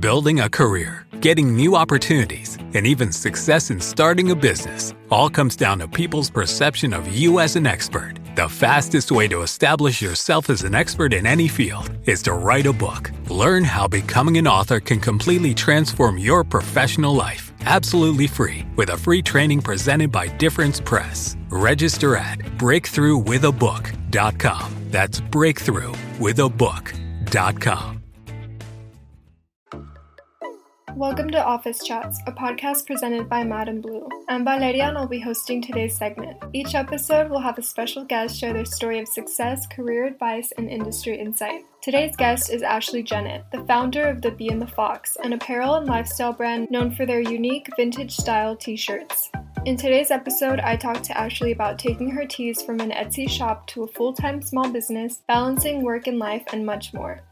building a career, getting new opportunities, and even success in starting a business all comes down to people's perception of you as an expert. The fastest way to establish yourself as an expert in any field is to write a book. Learn how becoming an author can completely transform your professional life absolutely free with a free training presented by Difference Press. Register at breakthroughwithabook.com. That's breakthroughwithabook.com. Welcome to Office Chats, a podcast presented by Madam Blue. I'm Valeria and I'll be hosting today's segment. Each episode will have a special guest share their story of success, career advice, and industry insight. Today's guest is Ashley Jennett, the founder of The Bee and the Fox, an apparel and lifestyle brand known for their unique vintage style t shirts. In today's episode, I talked to Ashley about taking her tees from an Etsy shop to a full time small business, balancing work and life, and much more.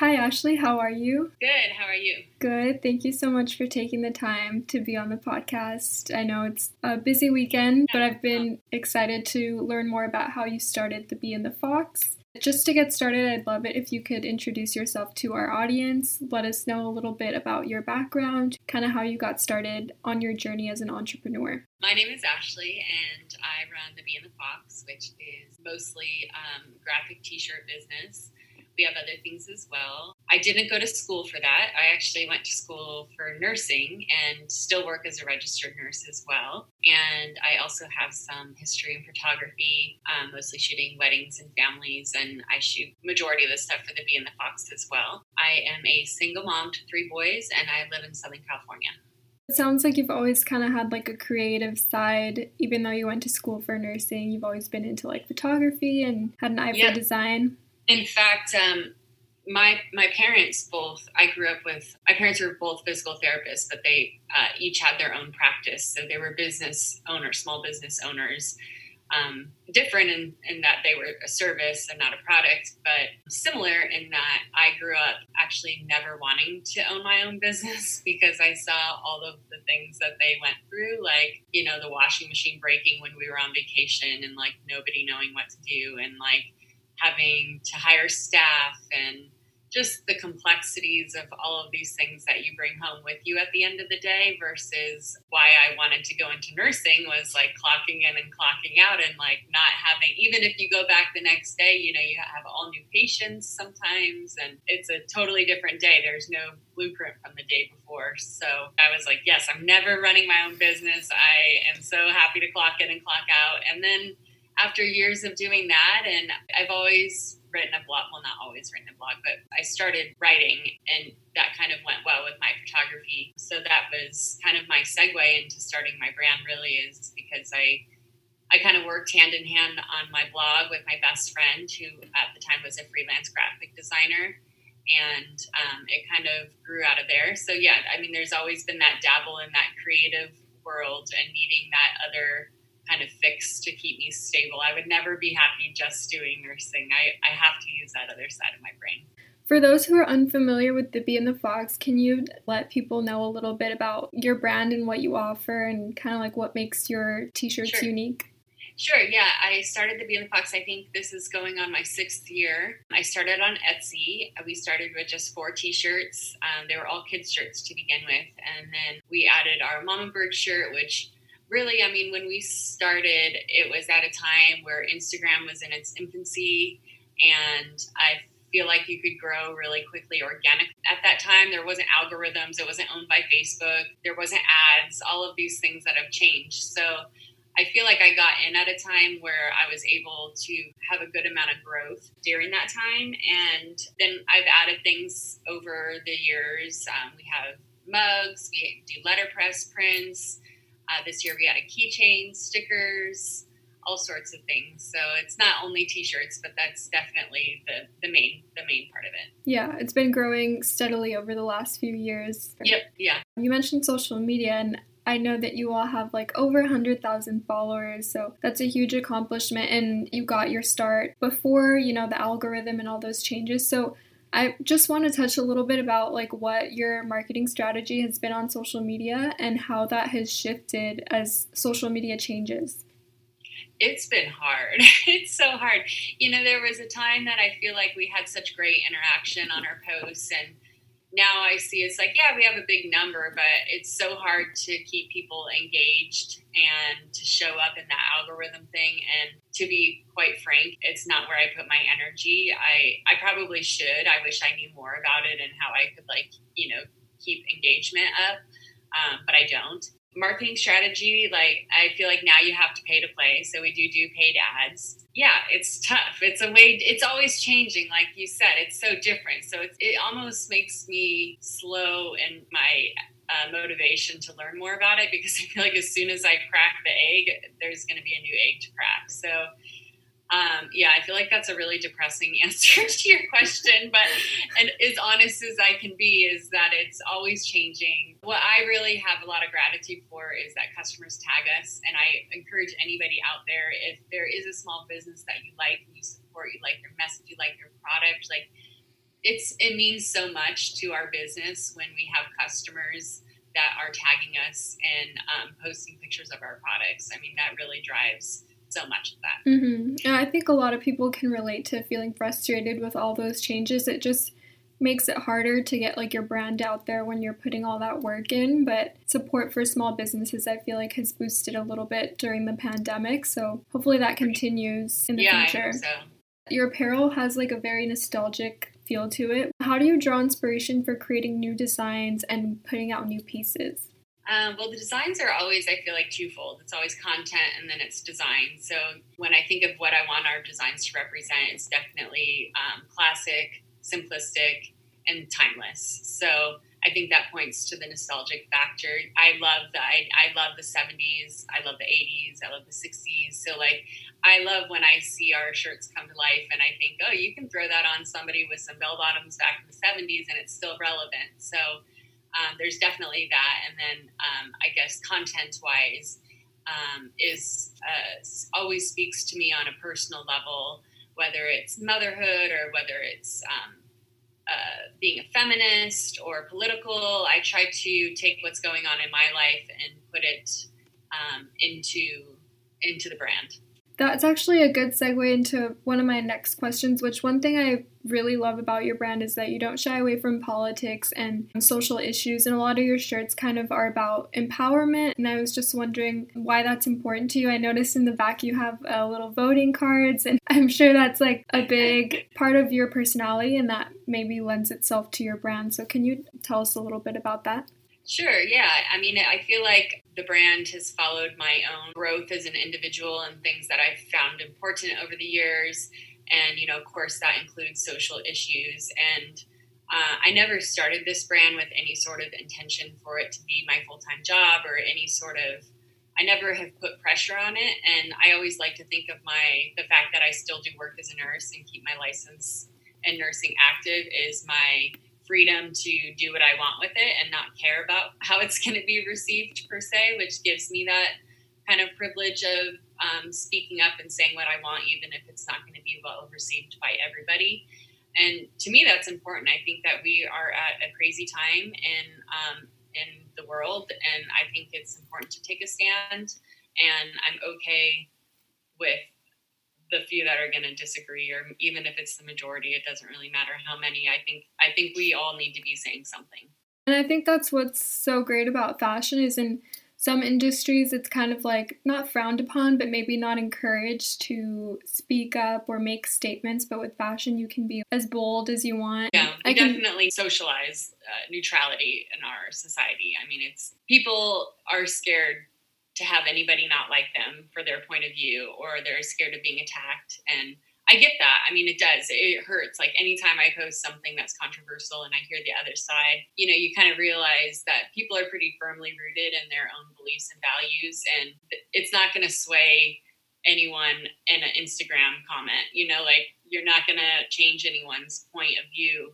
Hi, Ashley. How are you? Good. How are you? Good. Thank you so much for taking the time to be on the podcast. I know it's a busy weekend, but I've been excited to learn more about how you started the Bee and the Fox. Just to get started, I'd love it if you could introduce yourself to our audience. Let us know a little bit about your background, kind of how you got started on your journey as an entrepreneur. My name is Ashley, and I run the Bee and the Fox, which is mostly um, graphic t-shirt business. We have other things as well. I didn't go to school for that. I actually went to school for nursing and still work as a registered nurse as well. And I also have some history and photography, um, mostly shooting weddings and families. And I shoot majority of the stuff for the Bee and the Fox as well. I am a single mom to three boys, and I live in Southern California. It sounds like you've always kind of had like a creative side, even though you went to school for nursing. You've always been into like photography and had an eye for design in fact, um, my my parents both. I grew up with my parents were both physical therapists, but they uh, each had their own practice. So they were business owners, small business owners. Um, different in, in that they were a service and not a product, but similar in that I grew up actually never wanting to own my own business because I saw all of the things that they went through, like, you know, the washing machine breaking when we were on vacation and like nobody knowing what to do and like having to hire staff and just the complexities of all of these things that you bring home with you at the end of the day versus why I wanted to go into nursing was like clocking in and clocking out and like not having even if you go back the next day you know you have all new patients sometimes and it's a totally different day. There's no blueprint from the day before. So I was like yes I'm never running my own business. I am so happy to clock in and clock out. And then after years of doing that, and I've always written a blog, well, not always written a blog, but I started writing, and that kind of went well with my photography. So that was kind of my segue into starting my brand, really, is because I. I kind of worked hand in hand on my blog with my best friend, who at the time was a freelance graphic designer and um, it kind of grew out of there. So yeah, I mean, there's always been that dabble in that creative world and needing that other kind of fix to keep me stable. I would never be happy just doing nursing. I, I have to use that other side of my brain. For those who are unfamiliar with the Bee and the Fox, can you let people know a little bit about your brand and what you offer and kind of like what makes your t shirts sure. unique? Sure, yeah. I started the Bee and the Fox. I think this is going on my sixth year. I started on Etsy. We started with just four t shirts. Um, they were all kids' shirts to begin with. And then we added our Mama Bird shirt, which really, I mean, when we started, it was at a time where Instagram was in its infancy, and I feel like you could grow really quickly organic. At that time, there wasn't algorithms, it wasn't owned by Facebook, there wasn't ads, all of these things that have changed. So I feel like I got in at a time where I was able to have a good amount of growth during that time. And then I've added things over the years. Um, we have mugs, we do letterpress prints. Uh, this year we had a keychain, stickers, all sorts of things. So it's not only t-shirts, but that's definitely the, the main the main part of it. Yeah, it's been growing steadily over the last few years. Yep, yeah. You mentioned social media and I know that you all have like over 100,000 followers, so that's a huge accomplishment and you got your start before, you know, the algorithm and all those changes. So I just want to touch a little bit about like what your marketing strategy has been on social media and how that has shifted as social media changes. It's been hard. It's so hard. You know, there was a time that I feel like we had such great interaction on our posts and now I see it's like, yeah, we have a big number, but it's so hard to keep people engaged and to show up in that algorithm thing. And to be quite frank, it's not where I put my energy. I, I probably should. I wish I knew more about it and how I could, like, you know, keep engagement up, um, but I don't marketing strategy like i feel like now you have to pay to play so we do do paid ads. Yeah it's tough. It's a way it's always changing like you said it's so different. So it, it almost makes me slow in my uh, motivation to learn more about it because i feel like as soon as i crack the egg there's going to be a new egg to crack. So um, yeah, I feel like that's a really depressing answer to your question, but and as honest as I can be is that it's always changing. What I really have a lot of gratitude for is that customers tag us, and I encourage anybody out there if there is a small business that you like you support, you like their message, you like their product, like it's it means so much to our business when we have customers that are tagging us and um, posting pictures of our products. I mean, that really drives so much of that. Mm-hmm. And I think a lot of people can relate to feeling frustrated with all those changes. It just makes it harder to get like your brand out there when you're putting all that work in but support for small businesses i feel like has boosted a little bit during the pandemic so hopefully that continues in the yeah, future so. your apparel has like a very nostalgic feel to it how do you draw inspiration for creating new designs and putting out new pieces um, well, the designs are always, I feel like, twofold. It's always content and then it's design. So when I think of what I want our designs to represent, it's definitely um, classic, simplistic, and timeless. So I think that points to the nostalgic factor. I love the I, I love the 70s, I love the 80s, I love the 60s. So like I love when I see our shirts come to life and I think, oh, you can throw that on somebody with some bell bottoms back in the 70s and it's still relevant. So um, there's definitely that. And then um, I guess content wise um, is uh, always speaks to me on a personal level, whether it's motherhood or whether it's um, uh, being a feminist or political. I try to take what's going on in my life and put it um, into into the brand. That's actually a good segue into one of my next questions, which one thing I really love about your brand is that you don't shy away from politics and social issues, and a lot of your shirts kind of are about empowerment. And I was just wondering why that's important to you. I noticed in the back you have a uh, little voting cards, and I'm sure that's like a big part of your personality and that maybe lends itself to your brand. So, can you tell us a little bit about that? Sure, yeah. I mean, I feel like the brand has followed my own growth as an individual and things that I've found important over the years. And, you know, of course, that includes social issues. And uh, I never started this brand with any sort of intention for it to be my full time job or any sort of. I never have put pressure on it, and I always like to think of my the fact that I still do work as a nurse and keep my license and nursing active is my freedom to do what I want with it and not care about how it's going to be received per se, which gives me that kind of privilege of um, speaking up and saying what I want, even if it's not going to be well received by everybody. And to me, that's important. I think that we are at a crazy time in um, in the world, and I think it's important to take a stand. And I'm okay with the few that are going to disagree or even if it's the majority it doesn't really matter how many. I think i think we all need to be saying something. And i think that's what's so great about fashion is in some industries it's kind of like not frowned upon but maybe not encouraged to speak up or make statements. But with fashion you can be as bold as you want. Yeah we I definitely can... socialize uh, neutrality in our society. I mean it's people are scared to have anybody not like them for their point of view or they're scared of being attacked and I get that. I mean, it does. It hurts. Like anytime I post something that's controversial and I hear the other side, you know, you kind of realize that people are pretty firmly rooted in their own beliefs and values, and it's not going to sway anyone in an Instagram comment. You know, like you're not going to change anyone's point of view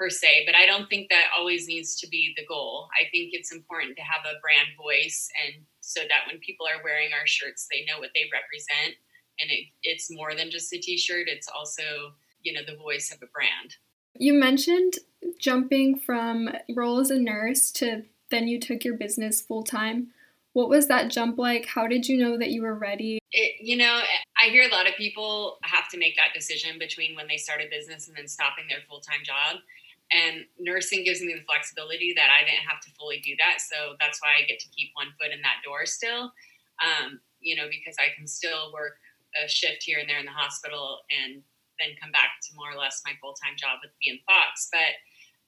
per se, but I don't think that always needs to be the goal. I think it's important to have a brand voice and so that when people are wearing our shirts, they know what they represent. And it, it's more than just a t shirt, it's also, you know, the voice of a brand. You mentioned jumping from role as a nurse to then you took your business full time. What was that jump like? How did you know that you were ready? It, you know, I hear a lot of people have to make that decision between when they start a business and then stopping their full time job. And nursing gives me the flexibility that I didn't have to fully do that. So that's why I get to keep one foot in that door still. Um, you know, because I can still work a shift here and there in the hospital and then come back to more or less my full time job with being Fox. But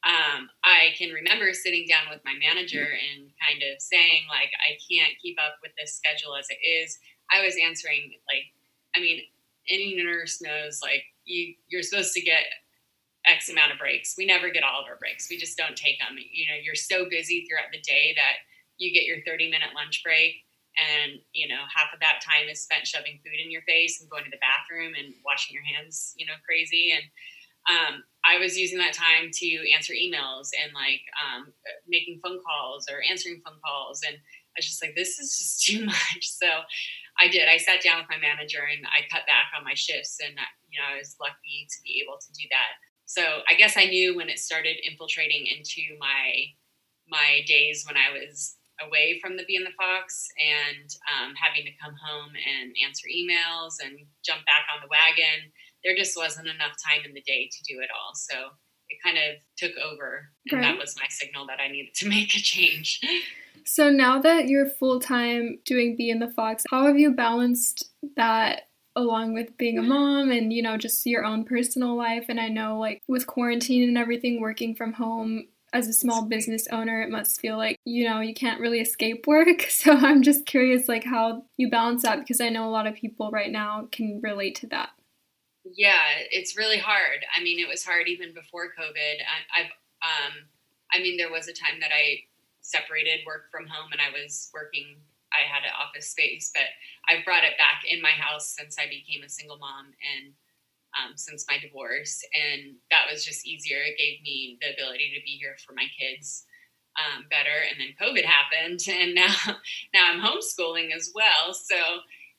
um, I can remember sitting down with my manager and kind of saying, like, I can't keep up with this schedule as it is. I was answering, like, I mean, any nurse knows, like, you, you're supposed to get Amount of breaks. We never get all of our breaks. We just don't take them. You know, you're so busy throughout the day that you get your 30 minute lunch break and you know half of that time is spent shoving food in your face and going to the bathroom and washing your hands you know crazy and um, I was using that time to answer emails and like um, making phone calls or answering phone calls. And I was just like, this is just too much. So I did. I sat down with my manager and I cut back on my shifts. And, uh, you know, I was lucky to be able to do that. So I guess I knew when it started infiltrating into my my days when I was away from the Bee and the Fox and um, having to come home and answer emails and jump back on the wagon there just wasn't enough time in the day to do it all. So it kind of took over, and right. that was my signal that I needed to make a change. So now that you're full time doing Bee and the Fox, how have you balanced that along with being a mom and you know just your own personal life? And I know like with quarantine and everything, working from home as a small business owner, it must feel like, you know, you can't really escape work. So I'm just curious, like, how you balance that because I know a lot of people right now can relate to that. Yeah, it's really hard. I mean, it was hard even before COVID. I, have um, I mean, there was a time that I separated work from home and I was working. I had an office space, but I've brought it back in my house since I became a single mom and um, since my divorce, and that was just easier. It gave me the ability to be here for my kids um, better. And then COVID happened, and now now I'm homeschooling as well. So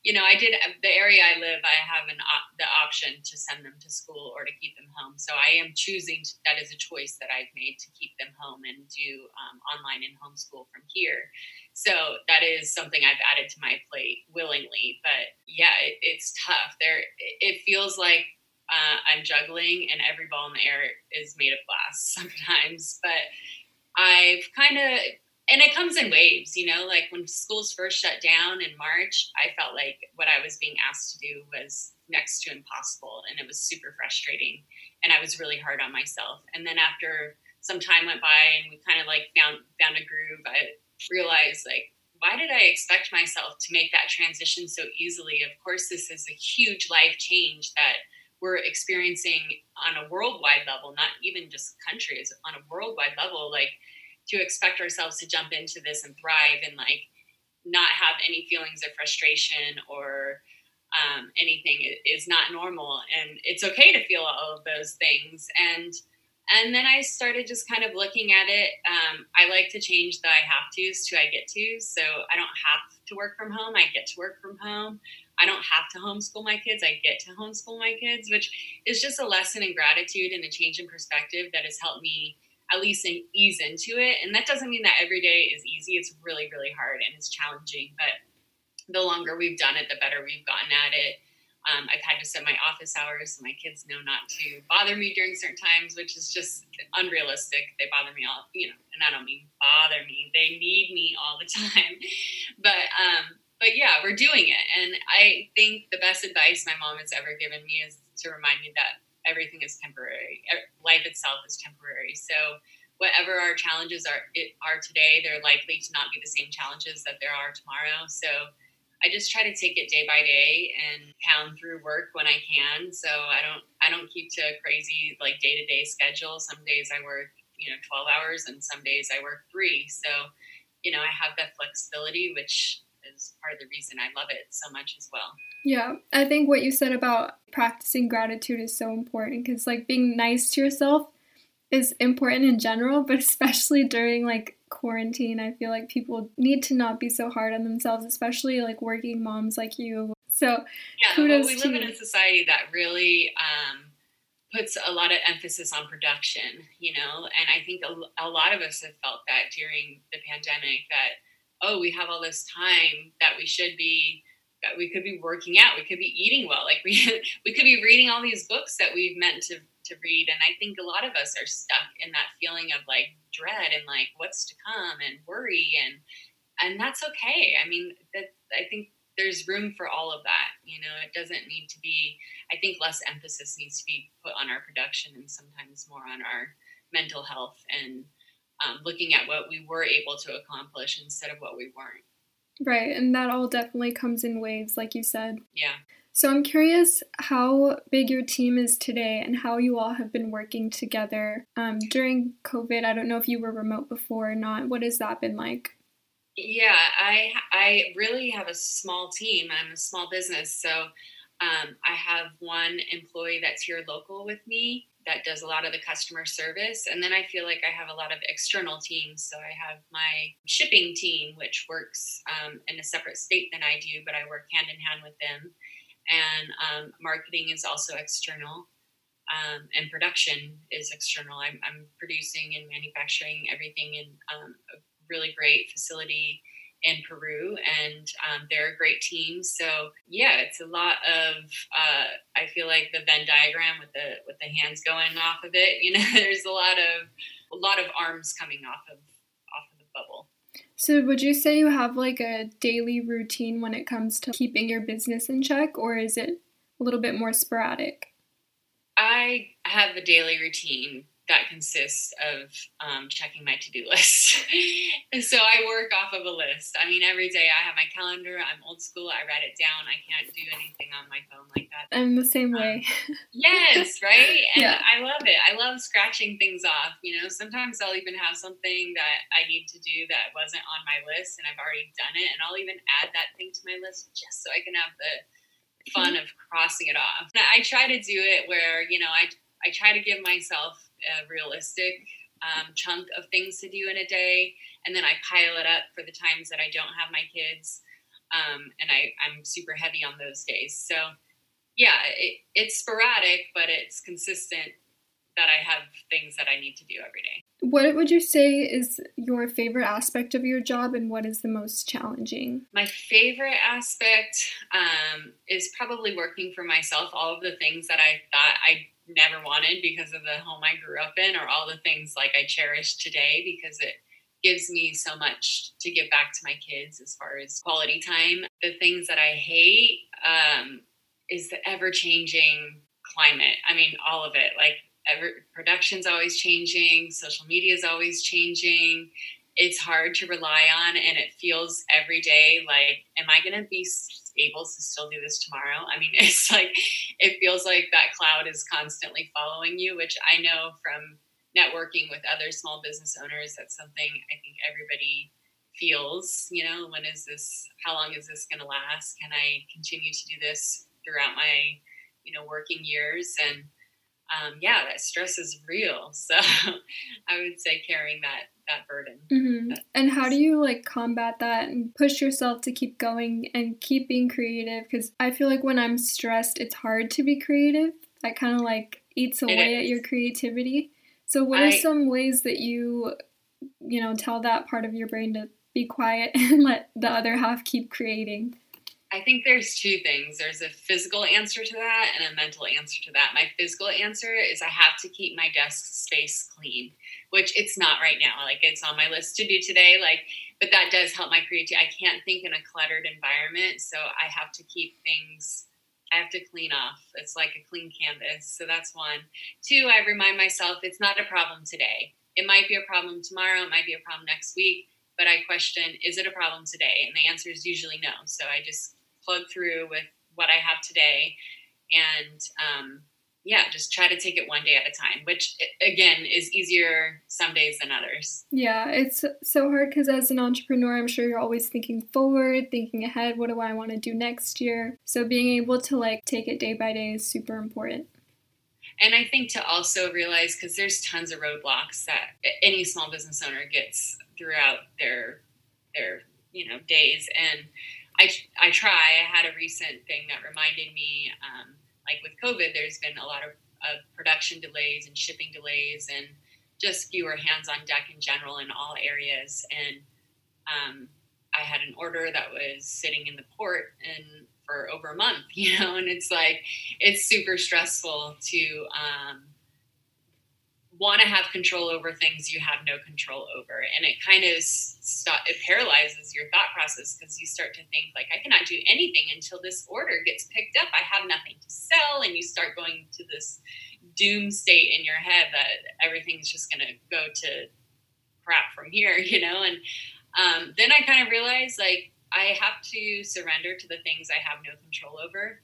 you know, I did the area I live. I have an op, the option to send them to school or to keep them home. So I am choosing. To, that is a choice that I've made to keep them home and do um, online and homeschool from here. So that is something I've added to my plate willingly. But yeah, it, it's tough. There, it feels like uh, I'm juggling, and every ball in the air is made of glass sometimes. But I've kind of and it comes in waves, you know, like when schools first shut down in March, I felt like what I was being asked to do was next to impossible and it was super frustrating and I was really hard on myself. And then after some time went by and we kind of like found found a groove, I realized like why did I expect myself to make that transition so easily? Of course, this is a huge life change that we're experiencing on a worldwide level, not even just countries, on a worldwide level. Like to expect ourselves to jump into this and thrive and like not have any feelings of frustration or um, anything. Is not normal and it's okay to feel all of those things. And and then i started just kind of looking at it um, i like to change the i have to's to i get to so i don't have to work from home i get to work from home. I don't have to homeschool my kids i get to homeschool my kids which is just a lesson in gratitude and a change in perspective that has helped me at least and ease into it. And that doesn't mean that every day is easy. It's really, really hard and it's challenging. But the longer we've done it, the better we've gotten at it. Um, I've had to set my office hours so my kids know not to bother me during certain times, which is just unrealistic. They bother me all, you know, and I don't mean bother me. They need me all the time. but um, but yeah, we're doing it. And I think the best advice my mom has ever given me is to remind me that everything is temporary. Life itself is temporary. So whatever our challenges are it, are today, they're likely to not be the same challenges that there are tomorrow. So I just try to take it day by day and pound through work when I can. So I don't I don't keep to a crazy like day to day schedule. Some days I work you know 12 hours and some days I work three. So you know I have that flexibility, which is part of the reason I love it so much as well. Yeah, I think what you said about practicing gratitude is so important because, like, being nice to yourself is important in general, but especially during like quarantine, I feel like people need to not be so hard on themselves, especially like working moms like you. So, yeah, kudos well, we live in a society that really um, puts a lot of emphasis on production, you know, and I think a, a lot of us have felt that during the pandemic that, oh, we have all this time that we should be we could be working out we could be eating well like we we could be reading all these books that we've meant to to read. And I think a lot of us are stuck in that feeling of like dread and like what's to come and worry and and that's okay. I mean, that I think there's room for all of that. You know, it doesn't need to be. I think less emphasis needs to be put on our production and sometimes more on our mental health and um, looking at what we were able to accomplish instead of what we weren't. Right, and that all definitely comes in waves, like you said. Yeah. So I'm curious how big your team is today and how you all have been working together um, during COVID. I don't know if you were remote before or not. What has that been like? Yeah, I I really have a small team. I'm a small business, so um, I have one employee that's here local with me, that does a lot of the customer service. And then I feel like I have a lot of external teams. So I have my shipping team, which works um, in a separate state than I do, but I work hand in hand with them. And um, marketing is also external. Um, and production is external. I'm, I'm, producing and manufacturing everything in um, a really great facility in Peru, and um, they're a great team. So yeah, it's a lot of. Uh, I feel like the Venn diagram with the with the hands going off of it. You know, there's a lot of a lot of arms coming off of off of the bubble. So would you say you have like a daily routine when it comes to keeping your business in check, or is it a little bit more sporadic? I have a daily routine that consists of um, checking my to-do list. so I work off of a list. I mean, every day I have my calendar. I'm old school. I write it down. I can't do anything on my phone like that. I'm the same way. Um, yes, right. And yeah. I love it. I love scratching things off. You know, sometimes I'll even have something that I need to do that wasn't on my list, and I've already done it, and I'll even add that thing to my list just so I can have the fun of crossing it off. I try to do it where you know I I try to give myself a realistic um, chunk of things to do in a day, and then I pile it up for the times that I don't have my kids, um, and I, I'm super heavy on those days. So, yeah, it, it's sporadic, but it's consistent that I have things that I need to do every day. What would you say is your favorite aspect of your job and what is the most challenging? My favorite aspect um, is probably working for myself. All of the things that I thought I never wanted because of the home I grew up in, or all the things like I cherish today because it gives me so much to give back to my kids as far as quality time. The things that I hate um, is the ever changing climate. I mean, all of it. Like, ever, production's always changing, social media is always changing. It's hard to rely on, and it feels every day like, am I going to be able to still do this tomorrow. I mean, it's like it feels like that cloud is constantly following you, which I know from networking with other small business owners. That's something I think everybody feels. You know, when is this? How long is this going to last? Can I continue to do this throughout my, you know, working years? And um, yeah, that stress is real. So I would say carrying that that burden. Mm-hmm. and how do you like combat that and push yourself to keep going and keep being creative? Because I feel like when I'm stressed, it's hard to be creative. That kind of like eats away at your creativity. So, what I, are some ways that you, you know, tell that part of your brain to be quiet and let the other half keep creating? I think there's two things. There's a physical answer to that and a mental answer to that. My physical answer is I have to keep my desk space clean which it's not right now. Like it's on my list to do today. Like, but that does help my creativity. I can't think in a cluttered environment, so I have to keep things. I have to clean off. It's like a clean canvas. So that's one. Two, I remind myself it's not a problem today. It might be a problem tomorrow. It might be a problem next week. But I question, is it a problem today? And the answer is usually no. So I just plug through with what I have today and um, yeah, just try to take it one day at a time, which again is easier some days than others. Yeah, it's so hard because as an entrepreneur, I'm sure you're always thinking forward, thinking ahead. What do I want to do next year? So being able to like take it day by day is super important. And I think to also realize because there's tons of roadblocks that any small business owner gets throughout their their you know days, and I I try. I had a recent thing that reminded me. Um, like with COVID, there's been a lot of, of production delays and shipping delays and just fewer hands on deck in general in all areas. And um, I had an order that was sitting in the port and for over a month, you know, and it's like it's super stressful to um, want to have control over things you have no control over. And it kind of stop, it paralyzes your thought process because you start to think like i cannot do anything until this order gets picked up. I have nothing to sell. And you start going to this doom state in your head that everything's just going to go to crap from here you know? And um, then i kind of realized like i have to surrender to the things i have no control over.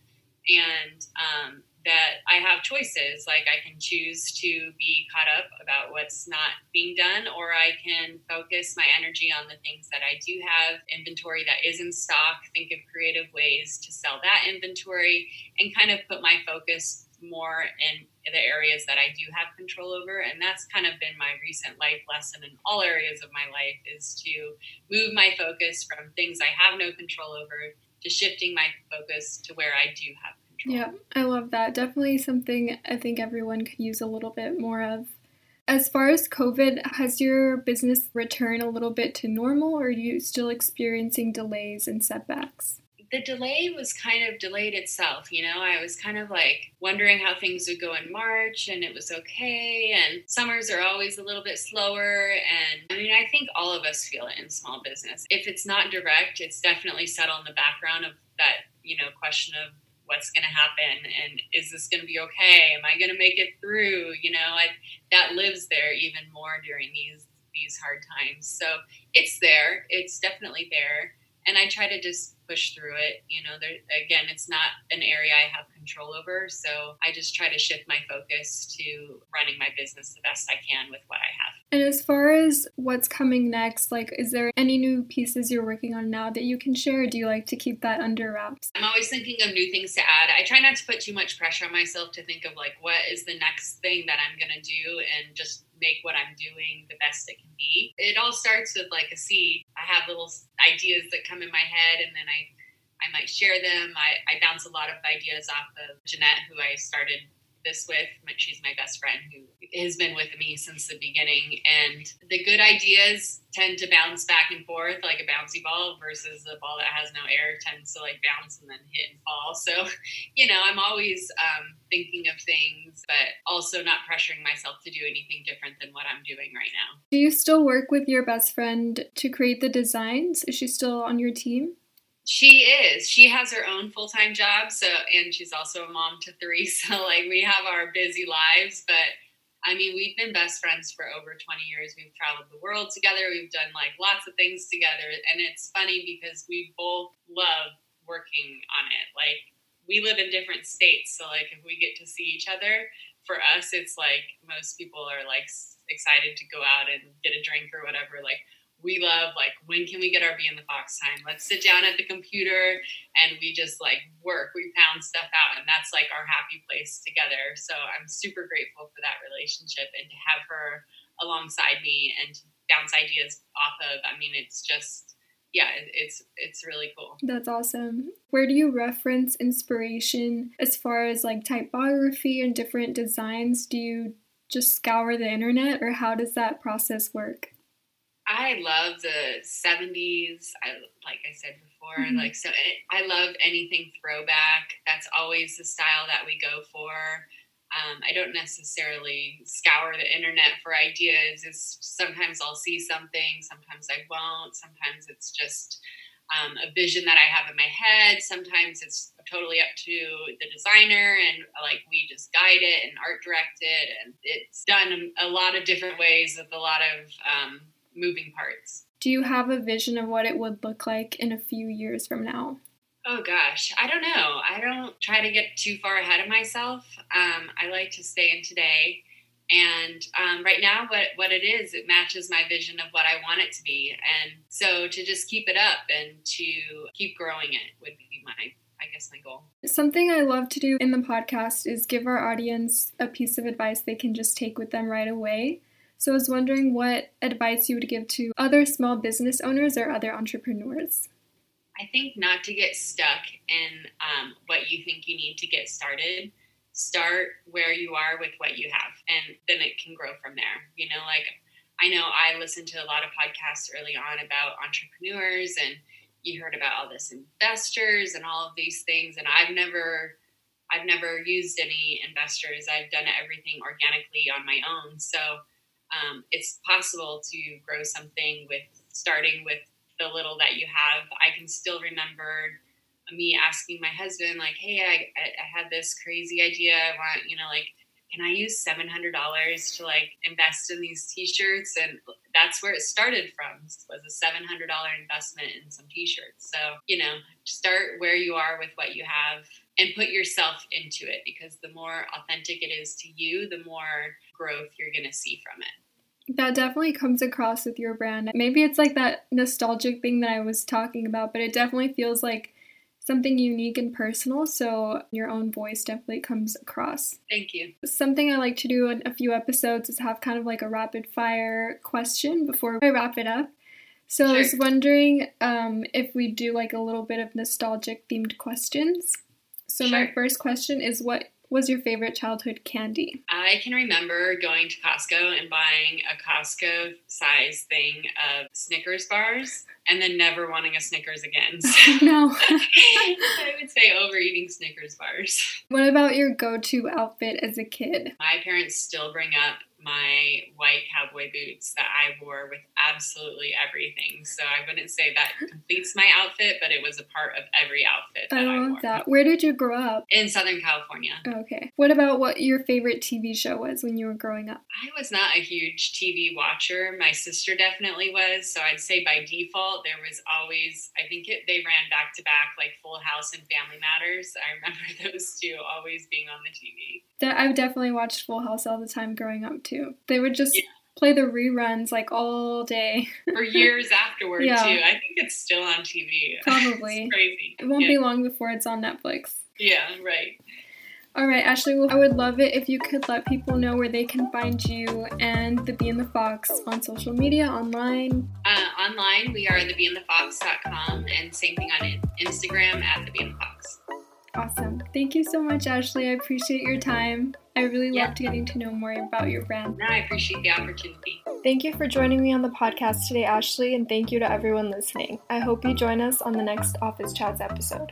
And um, that I have choices. Like I can choose to be caught up about what's not being done, or I can focus my energy on the things that I do have inventory that is in stock, think of creative ways to sell that inventory, and kind of put my focus more in the areas that I do have control over. And that's kind of been my recent life lesson in all areas of my life is to move my focus from things I have no control over to shifting my focus to where I do have yeah, I love that. Definitely something I think everyone could use a little bit more of. As far as COVID, has your business returned a little bit to normal or are you still experiencing delays and setbacks? The delay was kind of delayed itself, you know. I was kind of like wondering how things would go in March and it was okay. And summers are always a little bit slower. And I mean, I think all of us feel it in small business. If it's not direct, it's definitely set on the background of that, you know, question of what's going to happen and is this going to be okay? Am i going to make it through? You know I, that lives there even more during these these hard times. So it's there. It's definitely there. And i try to just push through it. You know, there, again, it's not an area I have control over. So I just try to shift my focus to running my business the best I can with what I have. And as far as what's coming next, like, is there any new pieces you're working on now that you can share? do you like to keep that under wraps? I'm always thinking of new things to add. I try not to put too much pressure on myself to think of like what is the next thing that I'm going to do and just make what I'm doing the best it can be. It all starts with like a seed. I have little ideas that come in my head and then I I might share them. I, I bounce a lot of ideas off of Jeanette, who I started this with. She's my best friend who has been with me since the beginning. And the good ideas tend to bounce back and forth like a bouncy ball versus a ball that has no air tends to like bounce and then hit and fall. So, you know, I'm always um, thinking of things, but also not pressuring myself to do anything different than what I'm doing right now. Do you still work with your best friend to create the designs? Is she still on your team? She is. She has her own full time job. So, and she's also a mom to three. So, like, we have our busy lives. But I mean, we've been best friends for over 20 years. We've traveled the world together. We've done like lots of things together. And it's funny because we both love working on it. Like, we live in different states. So, like, if we get to see each other, for us, it's like most people are like excited to go out and get a drink or whatever. Like, we love like when can we get our Bee and the Fox time? Let's sit down at the computer and we just like work. We pound stuff out and that's like our happy place together. So i'm super grateful for that relationship and to have her alongside me and bounce ideas off of. I mean it's just yeah it's it's really cool. That's awesome. Where do you reference inspiration as far as like typography and different designs? Do you just scour the internet or how does that process work I love the 70s. I like I said before, mm-hmm. like so I love anything throwback. That's always the style that we go for. Um, I don't necessarily scour the internet for ideas. It's sometimes I'll see something, sometimes I won't. Sometimes it's just um, a vision that I have in my head. Sometimes it's totally up to the designer, and like we just guide it and art direct it, and it's done a lot of different ways with a lot of um, moving parts. Do you have a vision of what it would look like in a few years from now? Oh gosh, I don't know. I don't try to get too far ahead of myself. Um, I like to stay in today. And um, right now, what, what it is, it matches my vision of what I want it to be. And so to just keep it up and to keep growing it would be my I guess my goal. Something I love to do in the podcast is give our audience a piece of advice they can just take with them right away. So I was wondering what advice you would give to other small business owners or other entrepreneurs. I think not to get stuck in um, what you think you need to get started. Start where you are with what you have, and then it can grow from there. You know, like I know I listened to a lot of podcasts early on about entrepreneurs, and you heard about all this investors and all of these things, and I've never I've never used any investors. I've done everything organically on my own. So um, it's possible to grow something with starting with the little that you have. I can still remember me asking my husband, like, "Hey, I, I had this crazy idea. I want, you know, like, can I use seven hundred dollars to like invest in these T-shirts?" And that's where it started from. Was a seven hundred dollar investment in some T-shirts. So you know, start where you are with what you have and put yourself into it because the more authentic it is to you, the more growth you're going to see from it. That definitely comes across with your brand. Maybe it's like that nostalgic thing that I was talking about, but it definitely feels like something unique and personal. So your own voice definitely comes across. Thank you. Something I like to do in a few episodes is have kind of like a rapid fire question before I wrap it up. So sure. I was wondering um, if we do like a little bit of nostalgic themed questions. So sure. my first question is what was your favorite childhood candy? I can remember going to Costco and buying a Costco size thing of Snickers bars and then never wanting a Snickers again. So no. I would say overeating Snickers bars. What about your go to outfit as a kid? My parents still bring up my white cowboy boots that I wore with absolutely everything. So I wouldn't say that completes my outfit, but it was a part of every outfit. that I oh, love I that. Where did you grow up? In Southern California. Okay. What about what your favorite TV show was when you were growing up? I was not a huge TV watcher. My sister definitely was. So I'd say by default, there was always, I think it, they ran back to back like Full House and Family Matters. I remember those two always being on the TV. That I've definitely watched Full House all the time growing up too. They would just yeah. play the reruns like all day. For years afterward yeah. too. I think it's still on TV. Probably. it's crazy. It won't yeah. be long before it's on Netflix. Yeah, right. All right, Ashley, well, I would love it if you could let people know where they can find you and the Bee and the Fox on social media, online. Uh, online, we are thebeeandthefox.com and same thing on Instagram at the Bee and the Fox. Awesome. Thank you so much, Ashley. I appreciate your time. I really yeah. loved getting to know more about your brand. I appreciate the opportunity. Thank you for joining me on the podcast today, Ashley, and thank you to everyone listening. I hope you join us on the next Office Chats episode.